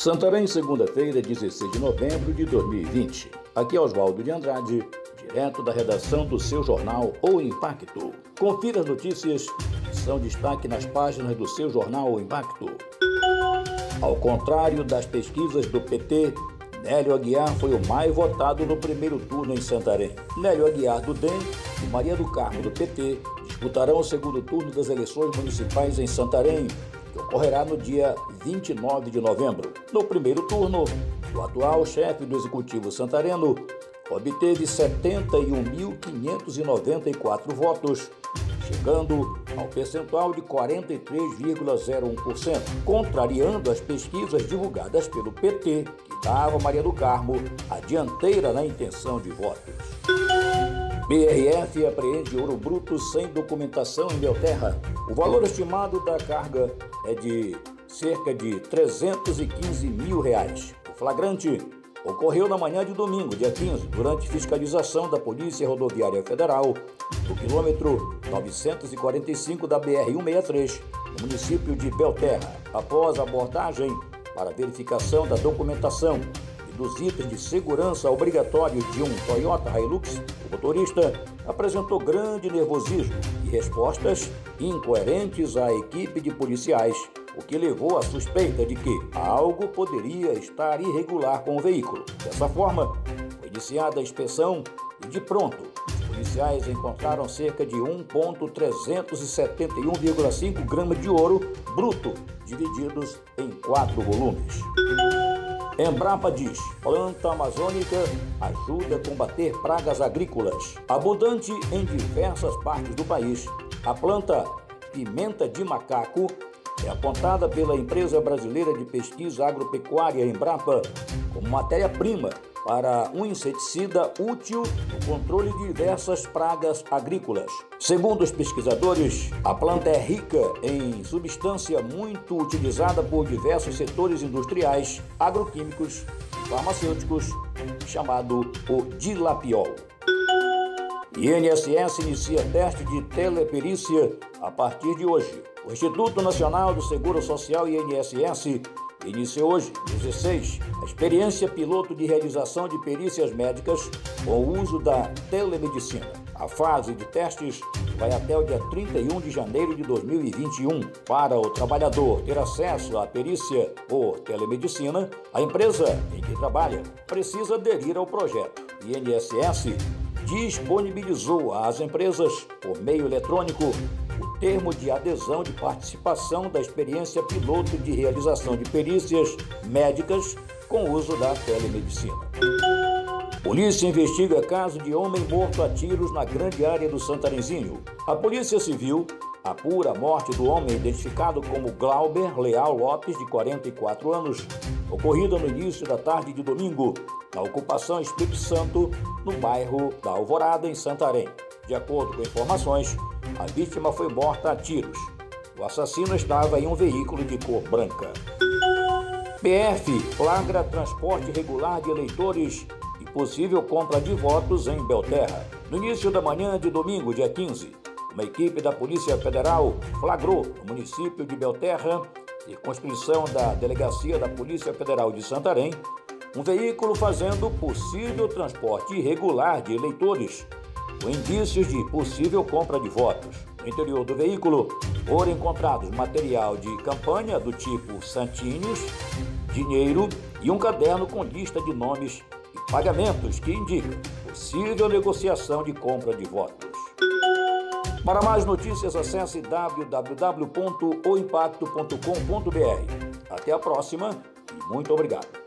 Santarém, segunda-feira, 16 de novembro de 2020. Aqui é Oswaldo de Andrade, direto da redação do seu jornal O Impacto. Confira as notícias que são destaque nas páginas do seu jornal O Impacto. Ao contrário das pesquisas do PT, Nélio Aguiar foi o mais votado no primeiro turno em Santarém. Nélio Aguiar do DEM e Maria do Carmo do PT disputarão o segundo turno das eleições municipais em Santarém, que ocorrerá no dia 29 de novembro. No primeiro turno, o atual chefe do executivo santareno obteve 71.594 votos, chegando ao percentual de 43,01%, contrariando as pesquisas divulgadas pelo PT, que dava Maria do Carmo a dianteira na intenção de votos. BRF apreende ouro bruto sem documentação em Belterra. O valor estimado da carga é de cerca de 315 mil reais. O flagrante ocorreu na manhã de domingo, dia 15, durante fiscalização da Polícia Rodoviária Federal, no quilômetro 945 da BR-163, no município de Belterra. Após abordagem para verificação da documentação dos itens de segurança obrigatórios de um Toyota Hilux, o motorista apresentou grande nervosismo e respostas incoerentes à equipe de policiais, o que levou à suspeita de que algo poderia estar irregular com o veículo. Dessa forma, foi iniciada a inspeção e, de pronto, os policiais encontraram cerca de 1,371,5 gramas de ouro bruto, divididos em quatro volumes. Embrapa diz: planta amazônica ajuda a combater pragas agrícolas. Abundante em diversas partes do país, a planta pimenta de macaco é apontada pela empresa brasileira de pesquisa agropecuária Embrapa como matéria-prima para um inseticida útil no controle de diversas pragas agrícolas. Segundo os pesquisadores, a planta é rica em substância muito utilizada por diversos setores industriais, agroquímicos e farmacêuticos, chamado o dilapiol. INSS inicia teste de teleperícia a partir de hoje. O Instituto Nacional do Seguro Social INSS iniciou hoje, 16, a experiência piloto de realização de perícias médicas com o uso da telemedicina. A fase de testes vai até o dia 31 de janeiro de 2021. Para o trabalhador ter acesso à perícia por telemedicina, a empresa em que trabalha precisa aderir ao projeto. INSS disponibilizou às empresas, por meio eletrônico, o termo de adesão de participação da experiência piloto de realização de perícias médicas com uso da telemedicina. Polícia investiga caso de homem morto a tiros na grande área do Santarenzinho. A Polícia Civil a morte do homem identificado como Glauber Leal Lopes, de 44 anos, ocorrida no início da tarde de domingo, na ocupação Espírito Santo, no bairro da Alvorada, em Santarém. De acordo com informações, a vítima foi morta a tiros. O assassino estava em um veículo de cor branca. PF flagra transporte regular de eleitores e possível compra de votos em Belterra. No início da manhã de domingo, dia 15, uma equipe da Polícia Federal flagrou no município de Belterra, e construção da Delegacia da Polícia Federal de Santarém, um veículo fazendo possível transporte irregular de eleitores, com indícios de possível compra de votos. No interior do veículo foram encontrados material de campanha do tipo santinhos, dinheiro e um caderno com lista de nomes e pagamentos que indicam possível negociação de compra de votos. Para mais notícias, acesse www.oimpacto.com.br. Até a próxima e muito obrigado.